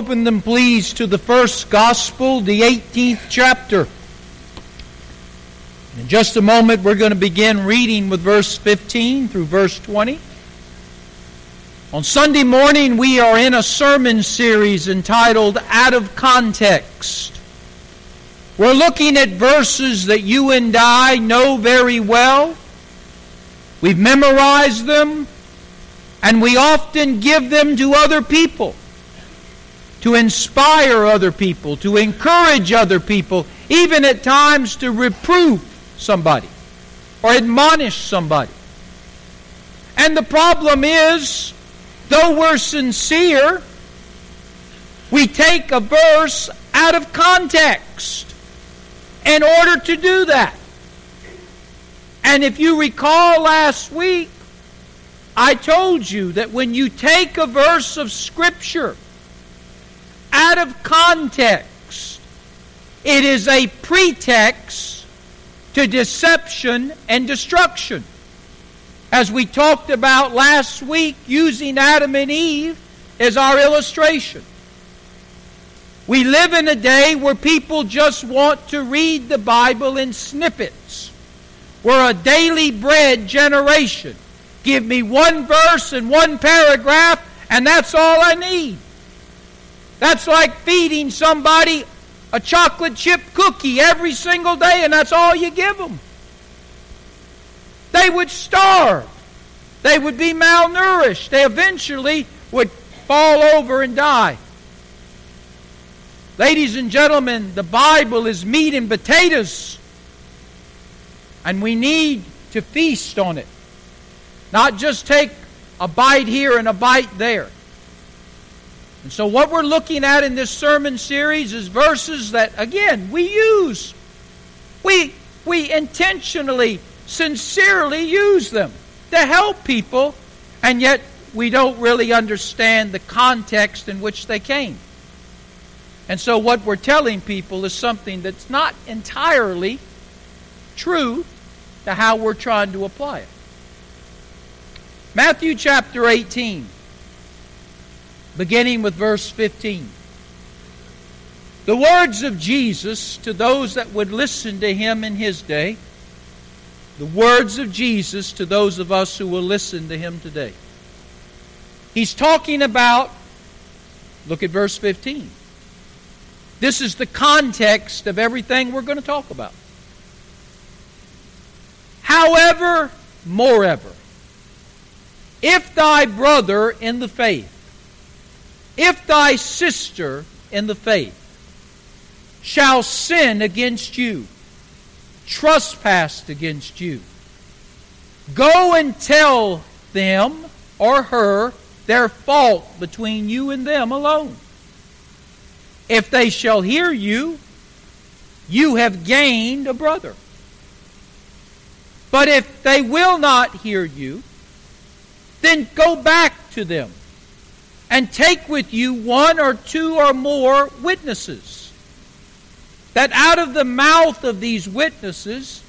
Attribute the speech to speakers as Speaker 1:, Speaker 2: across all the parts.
Speaker 1: open them, please, to the first gospel, the 18th chapter. In just a moment, we're going to begin reading with verse 15 through verse 20. On Sunday morning, we are in a sermon series entitled Out of Context. We're looking at verses that you and I know very well. We've memorized them, and we often give them to other people to inspire other people, to encourage other people, even at times to reprove somebody or admonish somebody. And the problem is, though we're sincere, we take a verse out of context in order to do that. And if you recall last week, I told you that when you take a verse of Scripture out of context, it is a pretext to deception and destruction. As we talked about last week, using Adam and Eve as our illustration. We live in a day where people just want to read the Bible in snippets. We're a daily bread generation. Give me one verse and one paragraph, and that's all I need. That's like feeding somebody a chocolate chip cookie every single day, and that's all you give them. They would starve. They would be malnourished. They eventually would fall over and die. Ladies and gentlemen, the Bible is meat and potatoes. And we need to feast on it. Not just take a bite here and a bite there. And so, what we're looking at in this sermon series is verses that, again, we use. We, we intentionally, sincerely use them to help people, and yet we don't really understand the context in which they came. And so, what we're telling people is something that's not entirely true to how we're trying to apply it. Matthew chapter 18 beginning with verse 15. The words of Jesus to those that would listen to him in his day, the words of Jesus to those of us who will listen to him today. He's talking about, look at verse 15. This is the context of everything we're going to talk about. However, moreover, if thy brother in the faith if thy sister in the faith shall sin against you, trespass against you, go and tell them or her their fault between you and them alone. If they shall hear you, you have gained a brother. But if they will not hear you, then go back to them and take with you one or two or more witnesses, that out of the mouth of these witnesses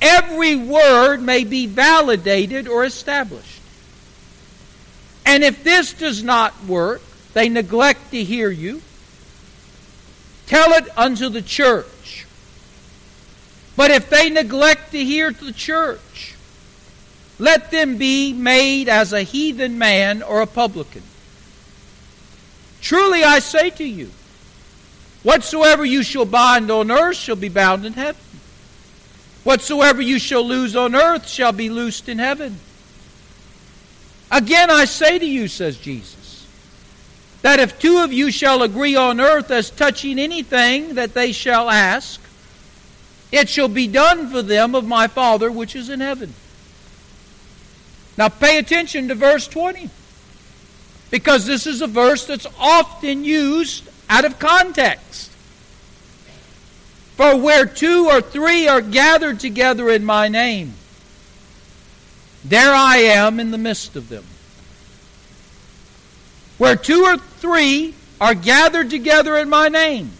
Speaker 1: every word may be validated or established. And if this does not work, they neglect to hear you, tell it unto the church. But if they neglect to hear the church, let them be made as a heathen man or a publican. Truly I say to you, whatsoever you shall bind on earth shall be bound in heaven. Whatsoever you shall loose on earth shall be loosed in heaven. Again I say to you, says Jesus, that if two of you shall agree on earth as touching anything that they shall ask, it shall be done for them of my Father which is in heaven. Now pay attention to verse 20 because this is a verse that's often used out of context. For where two or three are gathered together in my name, there I am in the midst of them. Where two or three are gathered together in my name,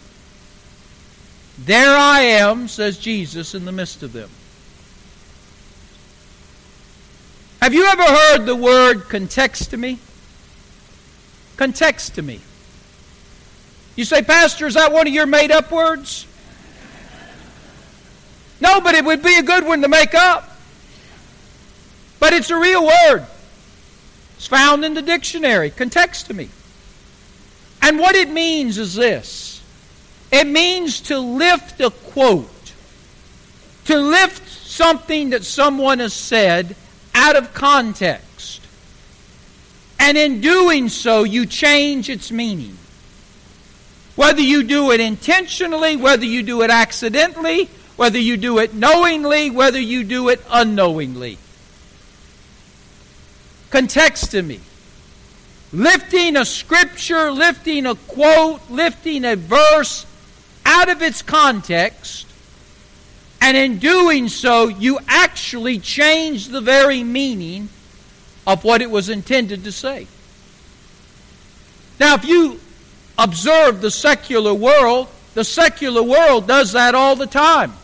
Speaker 1: there I am, says Jesus, in the midst of them. Have you ever heard the word contextomy? Contextomy. You say, Pastor, is that one of your made up words? No, but it would be a good one to make up. But it's a real word. It's found in the dictionary, contextomy. And what it means is this it means to lift a quote, to lift something that someone has said out of context. And in doing so, you change its meaning. Whether you do it intentionally, whether you do it accidentally, whether you do it knowingly, whether you do it unknowingly. Contextomy lifting a scripture, lifting a quote, lifting a verse out of its context, and in doing so, you actually change the very meaning of what it was intended to say. Now, if you observe the secular world, the secular world does that all the time,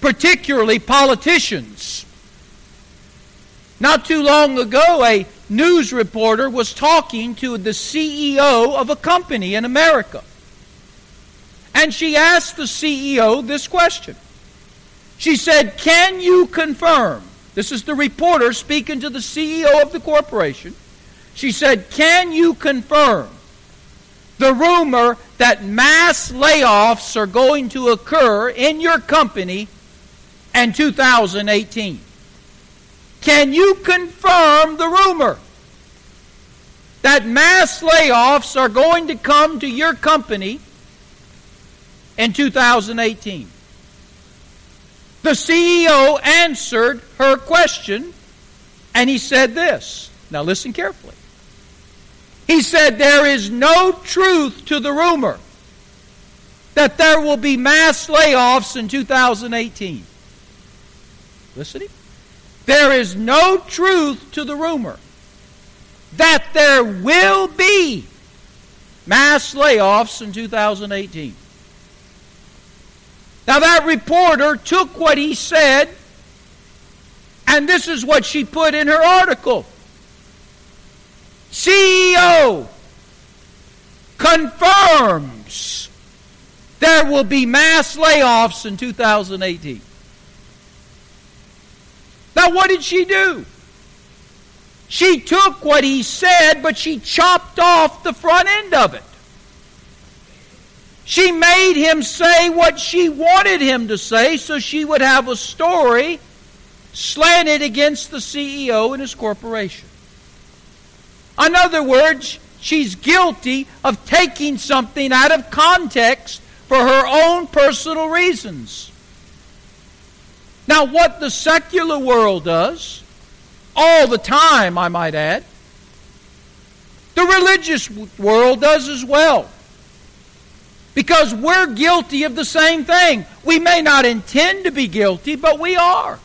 Speaker 1: particularly politicians. Not too long ago, a news reporter was talking to the CEO of a company in America. And she asked the CEO this question. She said, Can you confirm? This is the reporter speaking to the CEO of the corporation. She said, Can you confirm the rumor that mass layoffs are going to occur in your company in 2018? Can you confirm the rumor that mass layoffs are going to come to your company in 2018? The CEO answered her question and he said this. Now listen carefully. He said, There is no truth to the rumor that there will be mass layoffs in 2018. Listening? There is no truth to the rumor that there will be mass layoffs in 2018. Now, that reporter took what he said, and this is what she put in her article CEO confirms there will be mass layoffs in 2018. Now, what did she do? She took what he said, but she chopped off the front end of it. She made him say what she wanted him to say so she would have a story slanted against the CEO and his corporation. In other words, she's guilty of taking something out of context for her own personal reasons. Now, what the secular world does, all the time, I might add, the religious world does as well. Because we're guilty of the same thing. We may not intend to be guilty, but we are.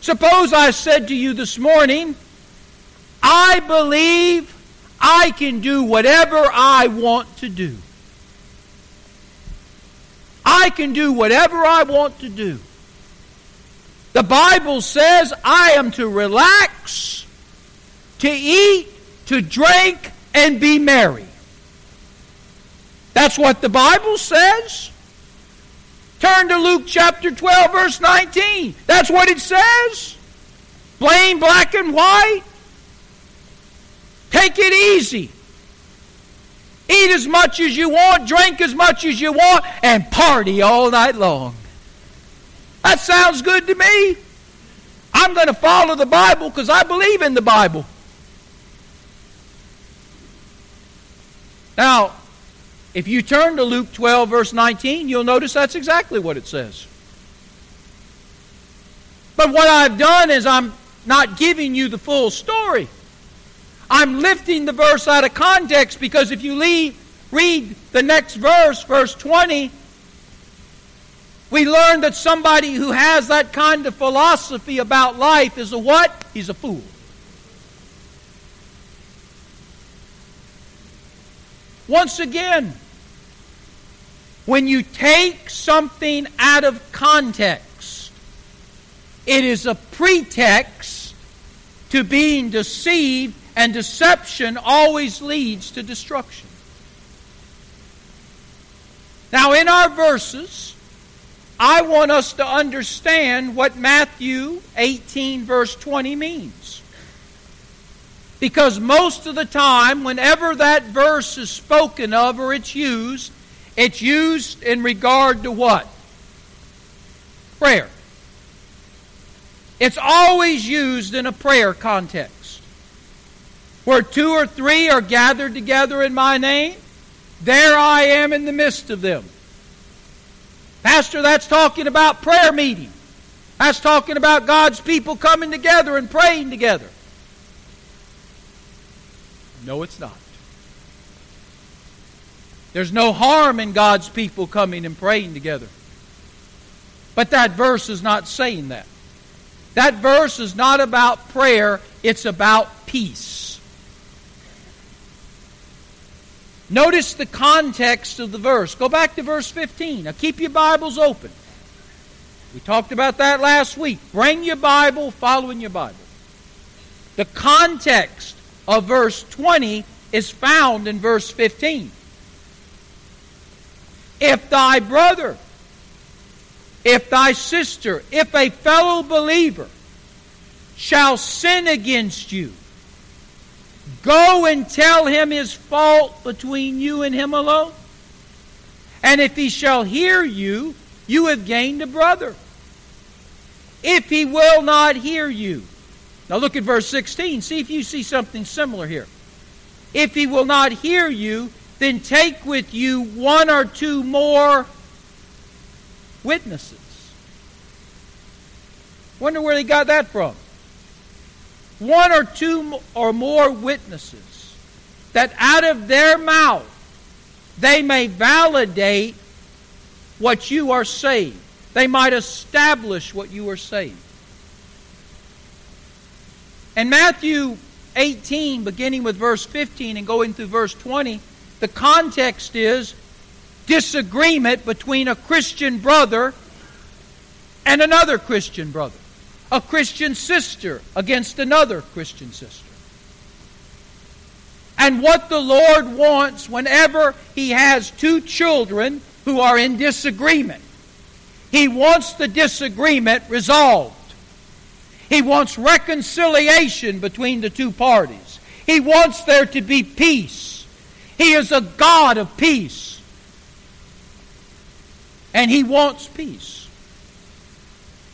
Speaker 1: Suppose I said to you this morning, I believe I can do whatever I want to do. I can do whatever I want to do. The Bible says I am to relax, to eat, to drink, and be merry. That's what the Bible says. Turn to Luke chapter 12, verse 19. That's what it says. Plain black and white. Take it easy. Eat as much as you want, drink as much as you want, and party all night long. That sounds good to me. I'm going to follow the Bible because I believe in the Bible. Now, if you turn to Luke 12, verse 19, you'll notice that's exactly what it says. But what I've done is I'm not giving you the full story. I'm lifting the verse out of context because if you leave, read the next verse, verse 20, we learn that somebody who has that kind of philosophy about life is a what? He's a fool. Once again, when you take something out of context, it is a pretext to being deceived, and deception always leads to destruction. Now, in our verses, I want us to understand what Matthew 18, verse 20 means. Because most of the time, whenever that verse is spoken of or it's used, it's used in regard to what? Prayer. It's always used in a prayer context. Where two or three are gathered together in my name, there I am in the midst of them. Pastor, that's talking about prayer meeting. That's talking about God's people coming together and praying together. No, it's not. There's no harm in God's people coming and praying together. But that verse is not saying that. That verse is not about prayer, it's about peace. Notice the context of the verse. Go back to verse 15. Now keep your Bibles open. We talked about that last week. Bring your Bible, following your Bible. The context of verse 20 is found in verse 15. If thy brother, if thy sister, if a fellow believer shall sin against you, go and tell him his fault between you and him alone. And if he shall hear you, you have gained a brother. If he will not hear you, now look at verse 16. See if you see something similar here. If he will not hear you, then take with you one or two more witnesses. Wonder where they got that from. One or two or more witnesses that out of their mouth they may validate what you are saying. They might establish what you are saying. And Matthew 18, beginning with verse 15 and going through verse 20, the context is disagreement between a Christian brother and another Christian brother, a Christian sister against another Christian sister. And what the Lord wants whenever He has two children who are in disagreement, He wants the disagreement resolved. He wants reconciliation between the two parties. He wants there to be peace. He is a God of peace. And He wants peace.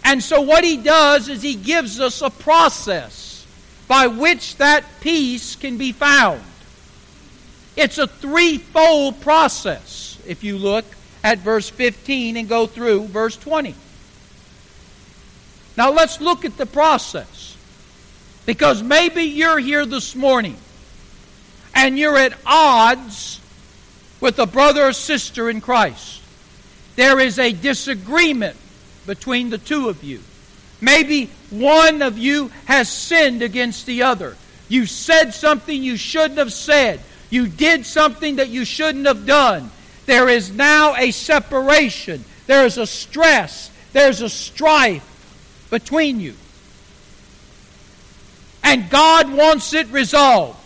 Speaker 1: And so, what He does is He gives us a process by which that peace can be found. It's a threefold process, if you look at verse 15 and go through verse 20. Now, let's look at the process. Because maybe you're here this morning and you're at odds with a brother or sister in Christ. There is a disagreement between the two of you. Maybe one of you has sinned against the other. You said something you shouldn't have said. You did something that you shouldn't have done. There is now a separation. There is a stress. There's a strife between you. And God wants it resolved.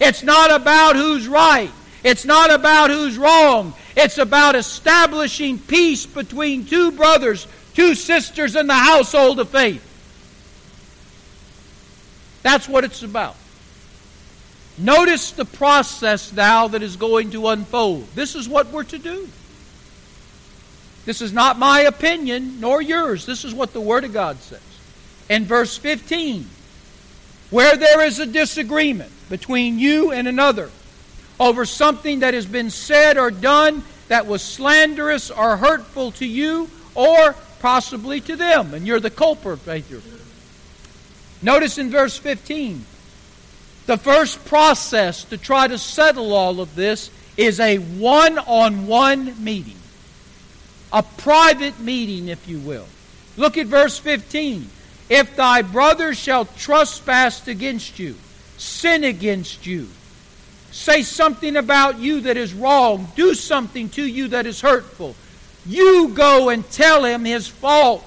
Speaker 1: It's not about who's right. It's not about who's wrong. It's about establishing peace between two brothers, two sisters in the household of faith. That's what it's about. Notice the process now that is going to unfold. This is what we're to do. This is not my opinion, nor yours. This is what the Word of God says. In verse 15, where there is a disagreement between you and another over something that has been said or done that was slanderous or hurtful to you or possibly to them, and you're the culprit. Notice in verse 15, the first process to try to settle all of this is a one on one meeting, a private meeting, if you will. Look at verse 15. If thy brother shall trespass against you, sin against you, say something about you that is wrong, do something to you that is hurtful, you go and tell him his fault.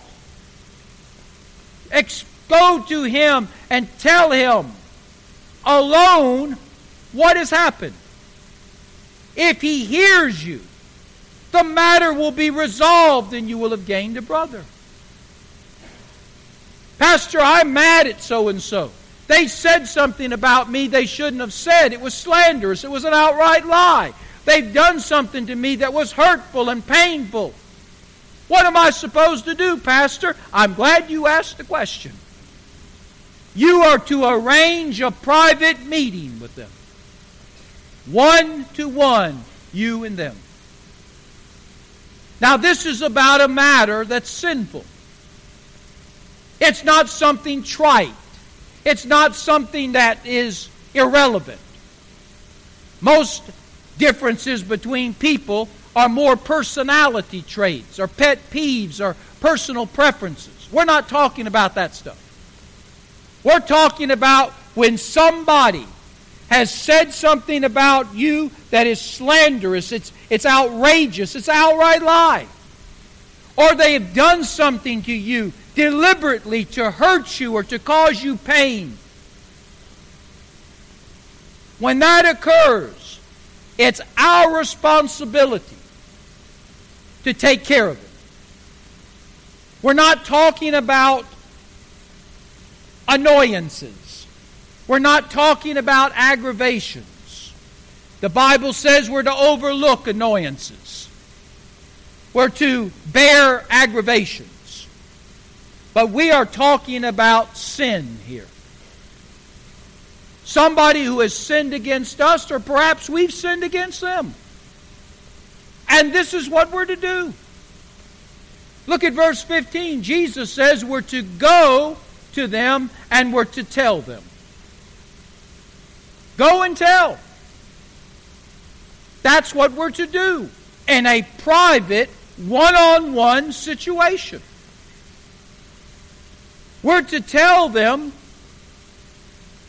Speaker 1: go to him and tell him alone what has happened. If he hears you, the matter will be resolved and you will have gained a brother. Pastor, I'm mad at so and so. They said something about me they shouldn't have said. It was slanderous. It was an outright lie. They've done something to me that was hurtful and painful. What am I supposed to do, Pastor? I'm glad you asked the question. You are to arrange a private meeting with them. One to one, you and them. Now, this is about a matter that's sinful. It's not something trite. It's not something that is irrelevant. Most differences between people are more personality traits or pet peeves or personal preferences. We're not talking about that stuff. We're talking about when somebody has said something about you that is slanderous, it's, it's outrageous, it's outright lie. Or they have done something to you deliberately to hurt you or to cause you pain. When that occurs, it's our responsibility to take care of it. We're not talking about annoyances. We're not talking about aggravations. The Bible says we're to overlook annoyances. We're to bear aggravations. But we are talking about sin here. Somebody who has sinned against us, or perhaps we've sinned against them. And this is what we're to do. Look at verse 15. Jesus says we're to go to them and we're to tell them. Go and tell. That's what we're to do in a private, one on one situation. We're to tell them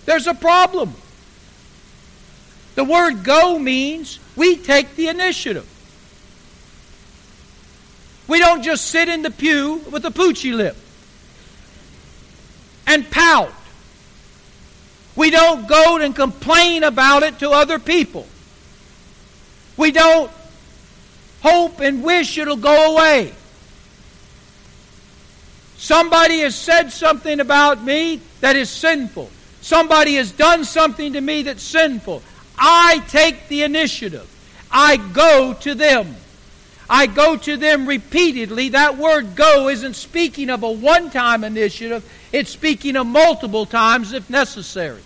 Speaker 1: there's a problem. The word go means we take the initiative. We don't just sit in the pew with a poochy lip and pout. We don't go and complain about it to other people. We don't hope and wish it'll go away. Somebody has said something about me that is sinful. Somebody has done something to me that's sinful. I take the initiative. I go to them. I go to them repeatedly. That word go isn't speaking of a one time initiative, it's speaking of multiple times if necessary.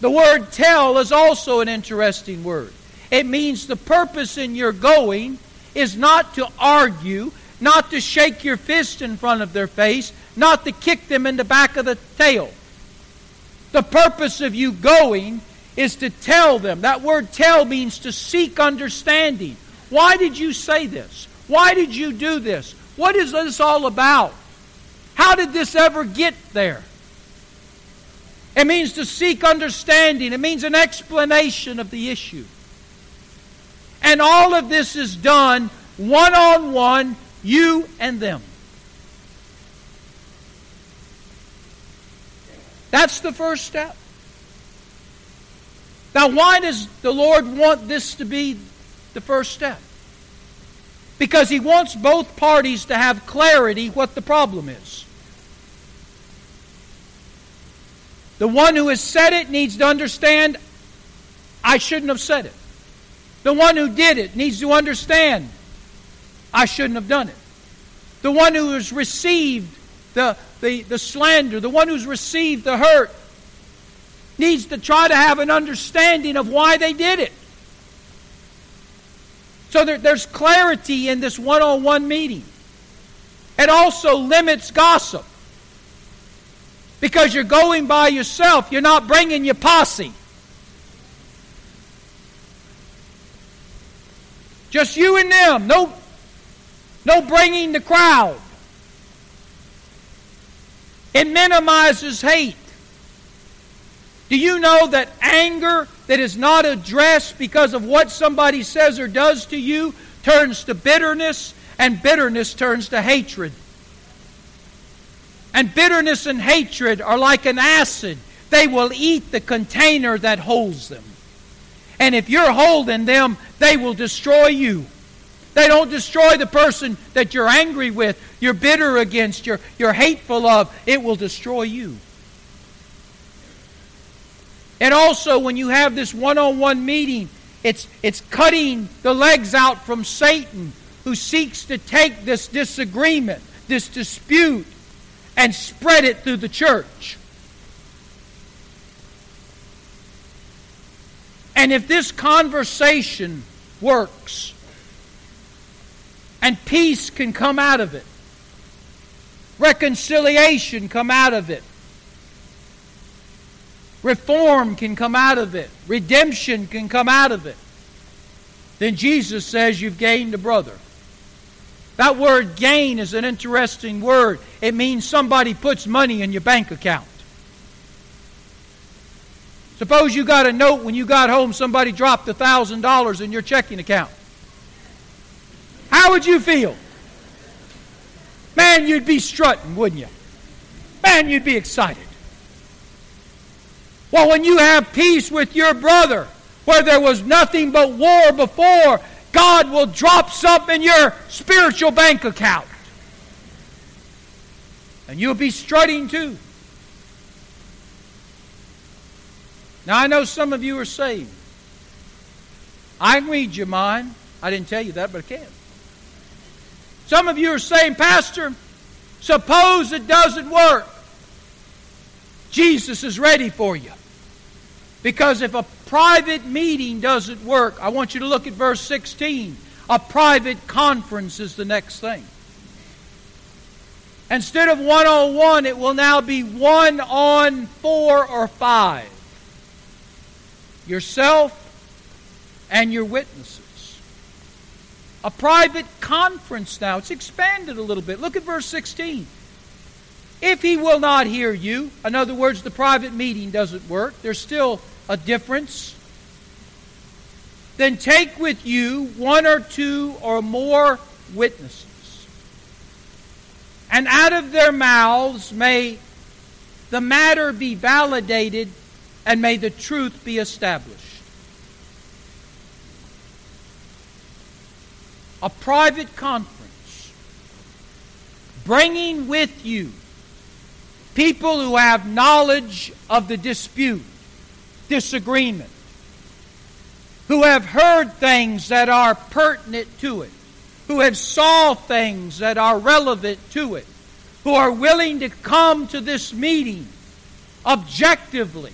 Speaker 1: The word tell is also an interesting word. It means the purpose in your going is not to argue, not to shake your fist in front of their face, not to kick them in the back of the tail. The purpose of you going is to tell them. That word tell means to seek understanding. Why did you say this? Why did you do this? What is this all about? How did this ever get there? It means to seek understanding. It means an explanation of the issue. And all of this is done one on one, you and them. That's the first step. Now, why does the Lord want this to be the first step? Because He wants both parties to have clarity what the problem is. The one who has said it needs to understand I shouldn't have said it. The one who did it needs to understand I shouldn't have done it. The one who has received the, the, the slander, the one who's received the hurt, needs to try to have an understanding of why they did it. So there, there's clarity in this one on one meeting. It also limits gossip. Because you're going by yourself, you're not bringing your posse. Just you and them. No, no bringing the crowd. It minimizes hate. Do you know that anger that is not addressed because of what somebody says or does to you turns to bitterness, and bitterness turns to hatred? And bitterness and hatred are like an acid, they will eat the container that holds them. And if you're holding them, they will destroy you. They don't destroy the person that you're angry with, you're bitter against, you're, you're hateful of. It will destroy you. And also, when you have this one on one meeting, it's, it's cutting the legs out from Satan, who seeks to take this disagreement, this dispute, and spread it through the church. And if this conversation works, and peace can come out of it, reconciliation come out of it, reform can come out of it, redemption can come out of it, then Jesus says you've gained a brother. That word gain is an interesting word. It means somebody puts money in your bank account. Suppose you got a note when you got home, somebody dropped a $1,000 in your checking account. How would you feel? Man, you'd be strutting, wouldn't you? Man, you'd be excited. Well, when you have peace with your brother, where there was nothing but war before, God will drop something in your spiritual bank account. And you'll be strutting too. Now, I know some of you are saved. I can read your mind. I didn't tell you that, but I can. Some of you are saying, Pastor, suppose it doesn't work. Jesus is ready for you. Because if a private meeting doesn't work, I want you to look at verse 16. A private conference is the next thing. Instead of one on one, it will now be one on four or five. Yourself and your witnesses. A private conference now. It's expanded a little bit. Look at verse 16. If he will not hear you, in other words, the private meeting doesn't work, there's still a difference, then take with you one or two or more witnesses. And out of their mouths may the matter be validated and may the truth be established. A private conference, bringing with you people who have knowledge of the dispute disagreement, who have heard things that are pertinent to it, who have saw things that are relevant to it, who are willing to come to this meeting objectively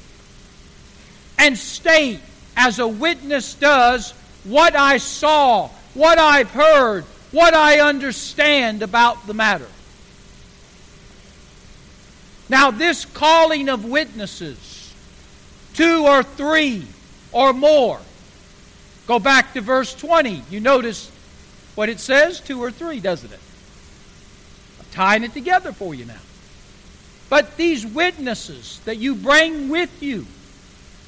Speaker 1: and state as a witness does what I saw, what I've heard, what I understand about the matter. Now, this calling of witnesses two or three or more. Go back to verse 20. You notice what it says? Two or three, doesn't it? I'm tying it together for you now. But these witnesses that you bring with you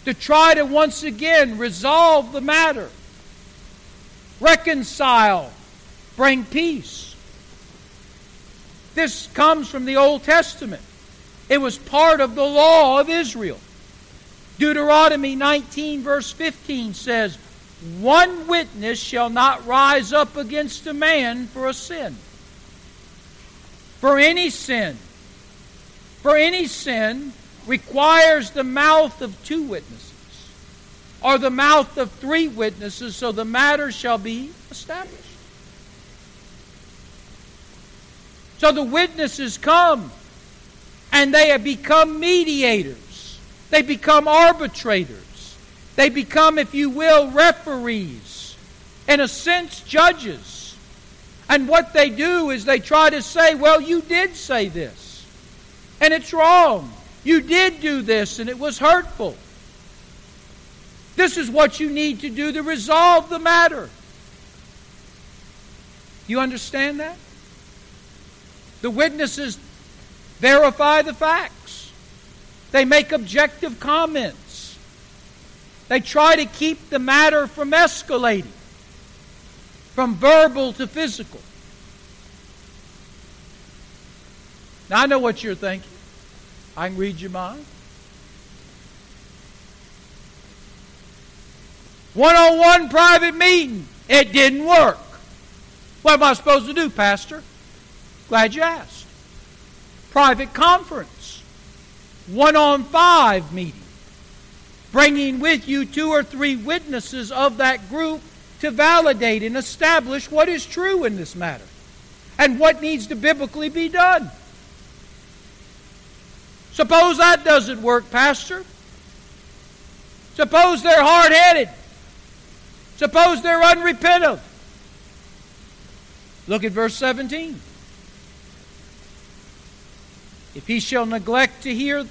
Speaker 1: to try to once again resolve the matter, reconcile, bring peace. This comes from the Old Testament. It was part of the law of Israel. Deuteronomy 19, verse 15 says, One witness shall not rise up against a man for a sin. For any sin. For any sin requires the mouth of two witnesses, or the mouth of three witnesses, so the matter shall be established. So the witnesses come, and they have become mediators. They become arbitrators. They become, if you will, referees. In a sense, judges. And what they do is they try to say, well, you did say this. And it's wrong. You did do this, and it was hurtful. This is what you need to do to resolve the matter. You understand that? The witnesses verify the facts. They make objective comments. They try to keep the matter from escalating, from verbal to physical. Now, I know what you're thinking. I can read your mind. One on one private meeting. It didn't work. What am I supposed to do, Pastor? Glad you asked. Private conference. One on five meeting. Bringing with you two or three witnesses of that group to validate and establish what is true in this matter and what needs to biblically be done. Suppose that doesn't work, Pastor. Suppose they're hard headed. Suppose they're unrepentant. Look at verse 17. If he shall neglect to hear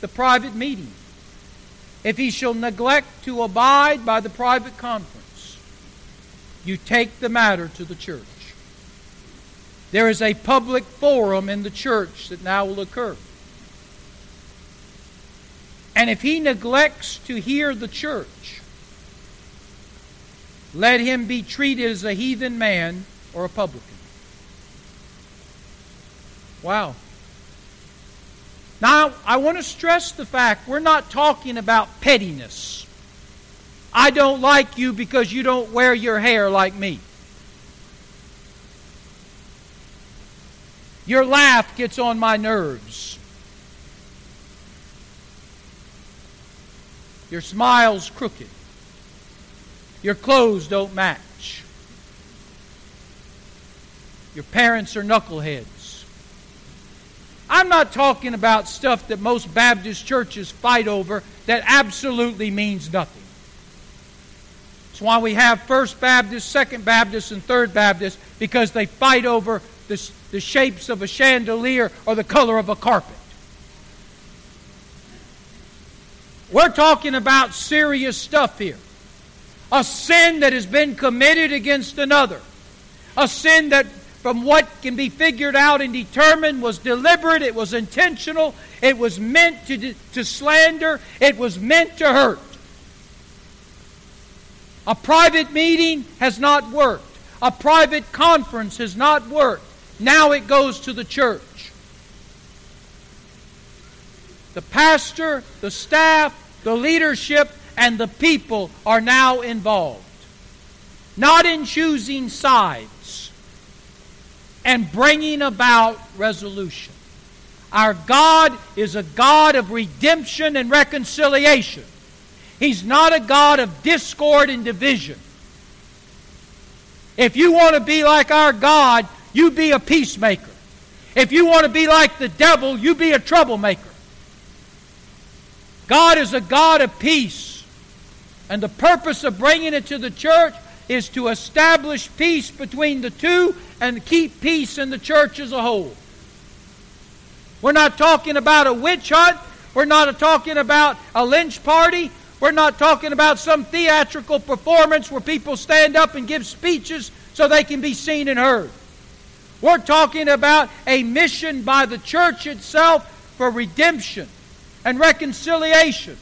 Speaker 1: the private meeting, if he shall neglect to abide by the private conference, you take the matter to the church. There is a public forum in the church that now will occur. And if he neglects to hear the church, let him be treated as a heathen man or a publican. Wow. Now, I want to stress the fact we're not talking about pettiness. I don't like you because you don't wear your hair like me. Your laugh gets on my nerves. Your smile's crooked. Your clothes don't match. Your parents are knuckleheads. I'm not talking about stuff that most Baptist churches fight over that absolutely means nothing. It's why we have First Baptist, Second Baptist, and Third Baptist because they fight over the, the shapes of a chandelier or the color of a carpet. We're talking about serious stuff here. A sin that has been committed against another. A sin that, from what can be figured out and determined, was deliberate, it was intentional, it was meant to, to slander, it was meant to hurt. A private meeting has not worked. A private conference has not worked. Now it goes to the church. The pastor, the staff, the leadership, and the people are now involved. Not in choosing sides and bringing about resolution. Our God is a God of redemption and reconciliation. He's not a God of discord and division. If you want to be like our God, you be a peacemaker. If you want to be like the devil, you be a troublemaker. God is a God of peace. And the purpose of bringing it to the church is to establish peace between the two and keep peace in the church as a whole. We're not talking about a witch hunt. We're not talking about a lynch party. We're not talking about some theatrical performance where people stand up and give speeches so they can be seen and heard. We're talking about a mission by the church itself for redemption and reconciliation.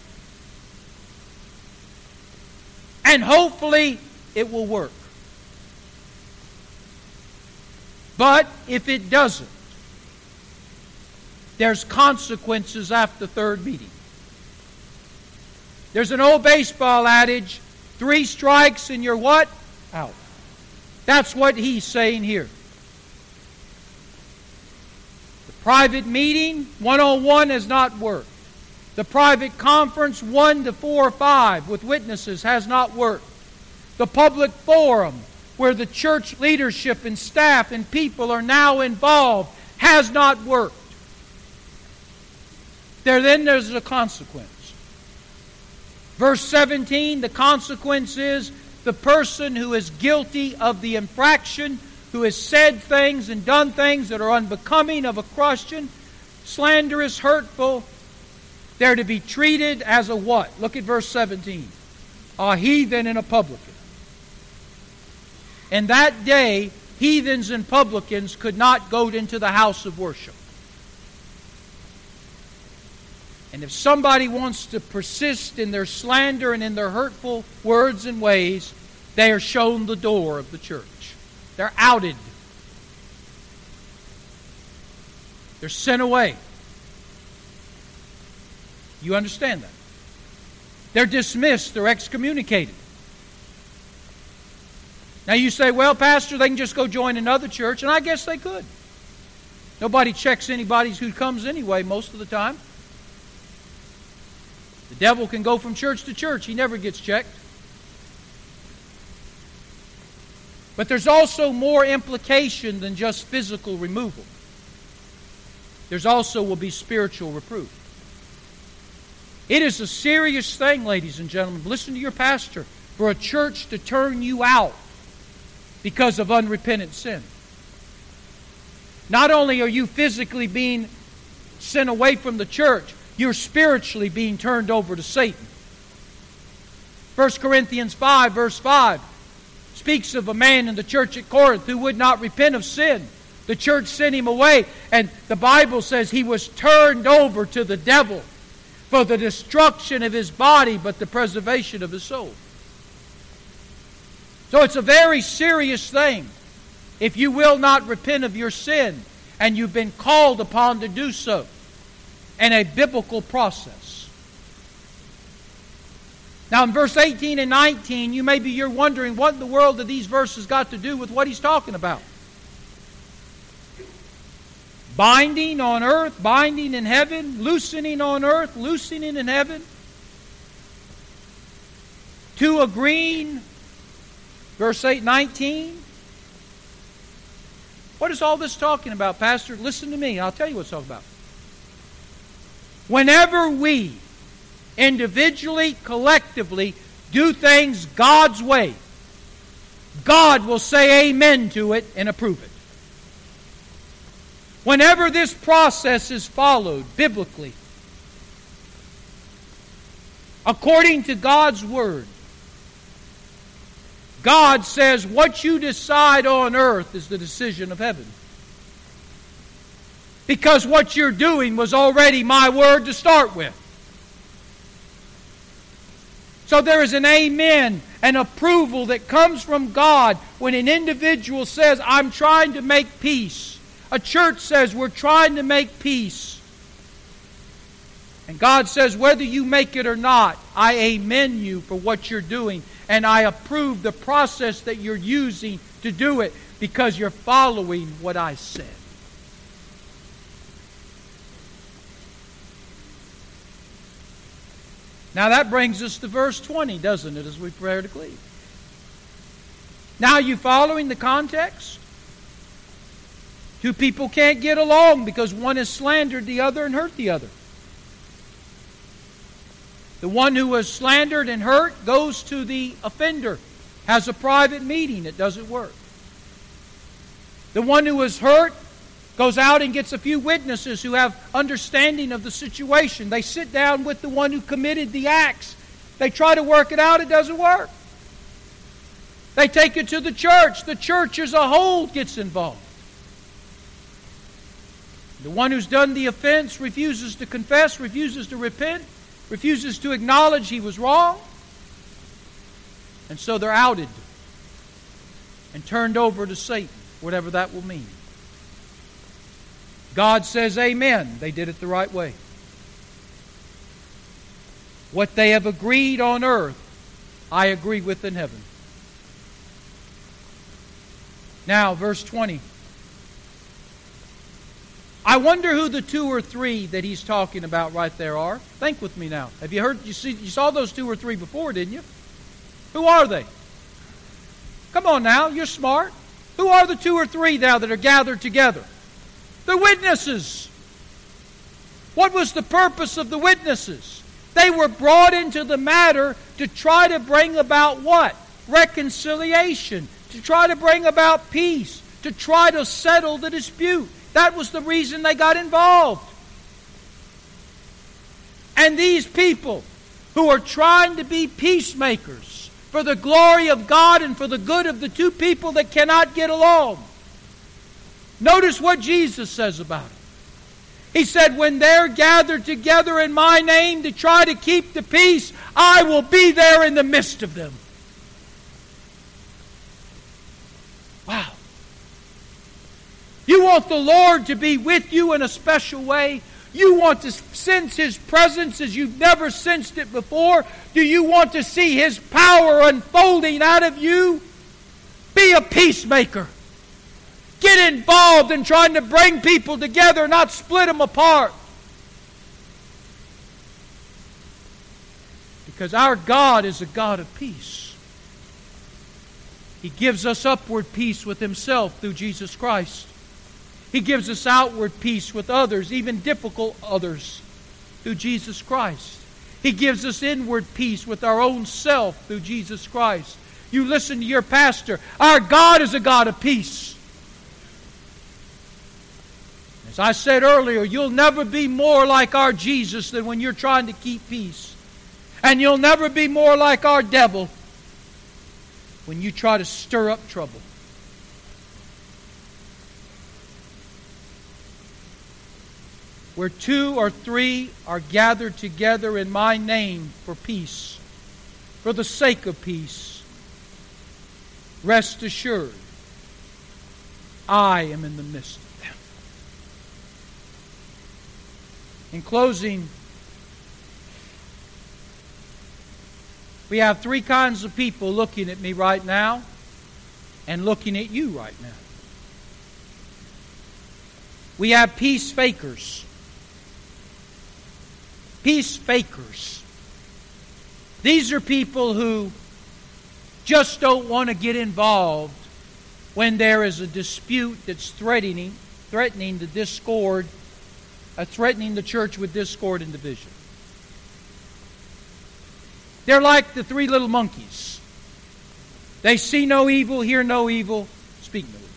Speaker 1: And hopefully it will work. But if it doesn't, there's consequences after third meeting. There's an old baseball adage three strikes and you're what? Out. That's what he's saying here. The private meeting, 101, has not worked. The private conference, 1 to 4 or 5 with witnesses, has not worked. The public forum, where the church leadership and staff and people are now involved, has not worked. There then there's a consequence. Verse 17, the consequence is the person who is guilty of the infraction, who has said things and done things that are unbecoming of a Christian, slanderous, hurtful, they're to be treated as a what? Look at verse 17. A heathen and a publican. In that day, heathens and publicans could not go into the house of worship. And if somebody wants to persist in their slander and in their hurtful words and ways, they are shown the door of the church. They're outed. They're sent away. You understand that? They're dismissed, they're excommunicated. Now you say, well, Pastor, they can just go join another church, and I guess they could. Nobody checks anybody who comes anyway most of the time. The devil can go from church to church, he never gets checked. But there's also more implication than just physical removal. There's also will be spiritual reproof. It is a serious thing, ladies and gentlemen. Listen to your pastor. For a church to turn you out because of unrepentant sin. Not only are you physically being sent away from the church, you're spiritually being turned over to Satan. 1 Corinthians 5, verse 5, speaks of a man in the church at Corinth who would not repent of sin. The church sent him away, and the Bible says he was turned over to the devil for the destruction of his body, but the preservation of his soul. So it's a very serious thing if you will not repent of your sin and you've been called upon to do so in a biblical process. Now, in verse 18 and 19, you may be you're wondering what in the world do these verses got to do with what he's talking about? Binding on earth, binding in heaven, loosening on earth, loosening in heaven. To agreeing Verse 8, 19. What is all this talking about, Pastor? Listen to me. I'll tell you what it's talking about. Whenever we individually, collectively do things God's way, God will say amen to it and approve it. Whenever this process is followed biblically, according to God's Word, God says what you decide on earth is the decision of heaven. Because what you're doing was already my word to start with. So there is an amen, an approval that comes from God when an individual says, I'm trying to make peace. A church says, We're trying to make peace. And God says, whether you make it or not, I amen you for what you're doing and I approve the process that you're using to do it because you're following what I said. Now that brings us to verse 20, doesn't it, as we leave? Now, you following the context? Two people can't get along because one has slandered the other and hurt the other. The one who was slandered and hurt goes to the offender, has a private meeting. It doesn't work. The one who was hurt goes out and gets a few witnesses who have understanding of the situation. They sit down with the one who committed the acts. They try to work it out. It doesn't work. They take it to the church. The church as a whole gets involved. The one who's done the offense refuses to confess, refuses to repent refuses to acknowledge he was wrong. And so they're outed and turned over to Satan, whatever that will mean. God says, Amen. They did it the right way. What they have agreed on earth, I agree with in heaven. Now, verse 20. I wonder who the two or three that he's talking about right there are. Think with me now. Have you heard you see you saw those two or three before, didn't you? Who are they? Come on now, you're smart. Who are the two or three now that are gathered together? The witnesses. What was the purpose of the witnesses? They were brought into the matter to try to bring about what? Reconciliation, to try to bring about peace, to try to settle the dispute. That was the reason they got involved. And these people who are trying to be peacemakers for the glory of God and for the good of the two people that cannot get along. Notice what Jesus says about it. He said, When they're gathered together in my name to try to keep the peace, I will be there in the midst of them. You want the Lord to be with you in a special way? You want to sense His presence as you've never sensed it before? Do you want to see His power unfolding out of you? Be a peacemaker. Get involved in trying to bring people together, not split them apart. Because our God is a God of peace. He gives us upward peace with Himself through Jesus Christ. He gives us outward peace with others, even difficult others, through Jesus Christ. He gives us inward peace with our own self through Jesus Christ. You listen to your pastor. Our God is a God of peace. As I said earlier, you'll never be more like our Jesus than when you're trying to keep peace. And you'll never be more like our devil when you try to stir up trouble. Where two or three are gathered together in my name for peace, for the sake of peace, rest assured, I am in the midst of them. In closing, We have three kinds of people looking at me right now and looking at you right now. We have peace fakers. Peace fakers. These are people who just don't want to get involved when there is a dispute that's threatening threatening the discord, uh, threatening the church with discord and division. They're like the three little monkeys. They see no evil, hear no evil, speak no evil.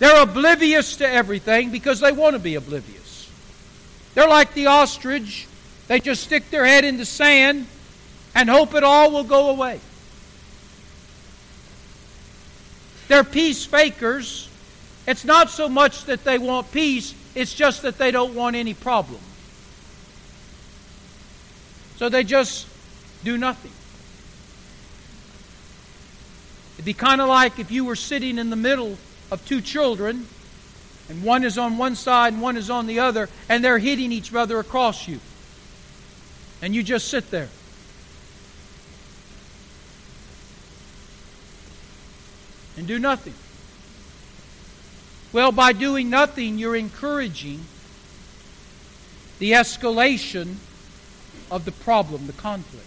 Speaker 1: They're oblivious to everything because they want to be oblivious. They're like the ostrich. They just stick their head in the sand and hope it all will go away. They're peace fakers. It's not so much that they want peace, it's just that they don't want any problem. So they just do nothing. It'd be kind of like if you were sitting in the middle of two children, and one is on one side and one is on the other, and they're hitting each other across you. And you just sit there. And do nothing. Well, by doing nothing, you're encouraging the escalation of the problem, the conflict.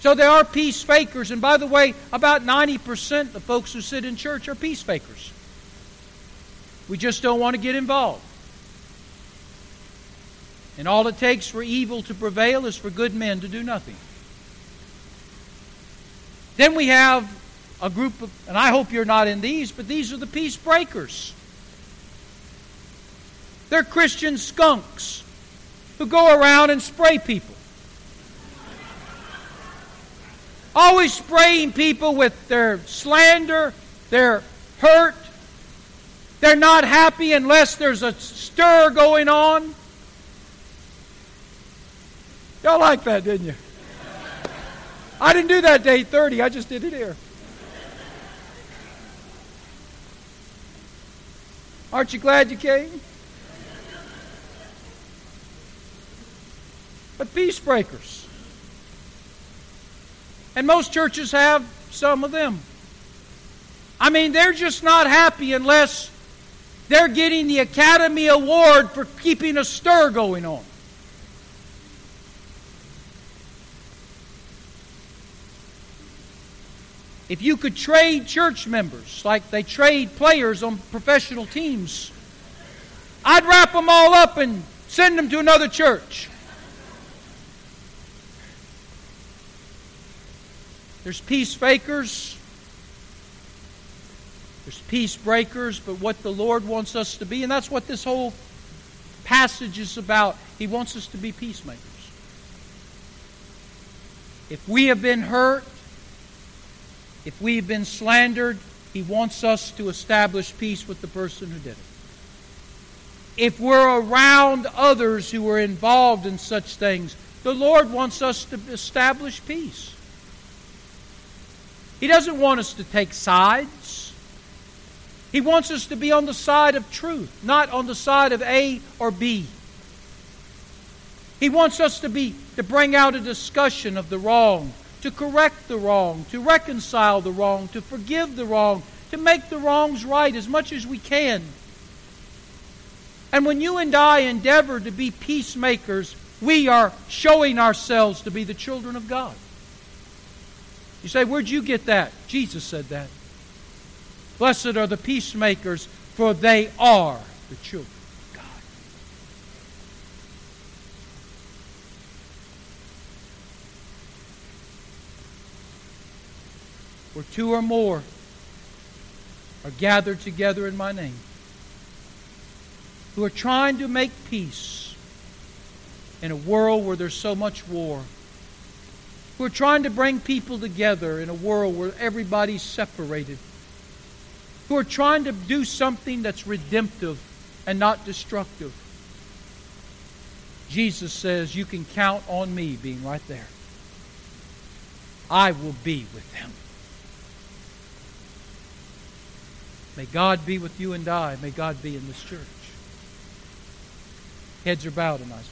Speaker 1: So there are peace fakers, and by the way, about 90% of the folks who sit in church are peace fakers. We just don't want to get involved. And all it takes for evil to prevail is for good men to do nothing. Then we have a group of, and I hope you're not in these, but these are the peace breakers. They're Christian skunks who go around and spray people. Always spraying people with their slander, their hurt. They're not happy unless there's a stir going on. Y'all like that, didn't you? I didn't do that day 30, I just did it here. Aren't you glad you came? but peace breakers. And most churches have some of them. I mean, they're just not happy unless they're getting the Academy Award for keeping a stir going on. If you could trade church members like they trade players on professional teams, I'd wrap them all up and send them to another church. There's peace fakers. There's peace breakers, but what the Lord wants us to be, and that's what this whole passage is about. He wants us to be peacemakers. If we have been hurt, if we have been slandered, He wants us to establish peace with the person who did it. If we're around others who are involved in such things, the Lord wants us to establish peace. He doesn't want us to take sides. He wants us to be on the side of truth, not on the side of A or B. He wants us to be to bring out a discussion of the wrong, to correct the wrong, to reconcile the wrong, to forgive the wrong, to make the wrongs right as much as we can. And when you and I endeavor to be peacemakers, we are showing ourselves to be the children of God. You say, Where'd you get that? Jesus said that. Blessed are the peacemakers, for they are the children of God. Where two or more are gathered together in my name, who are trying to make peace in a world where there's so much war, who are trying to bring people together in a world where everybody's separated, who are trying to do something that's redemptive and not destructive. Jesus says, You can count on me being right there. I will be with them. May God be with you and I. May God be in this church. Heads are bowed and eyes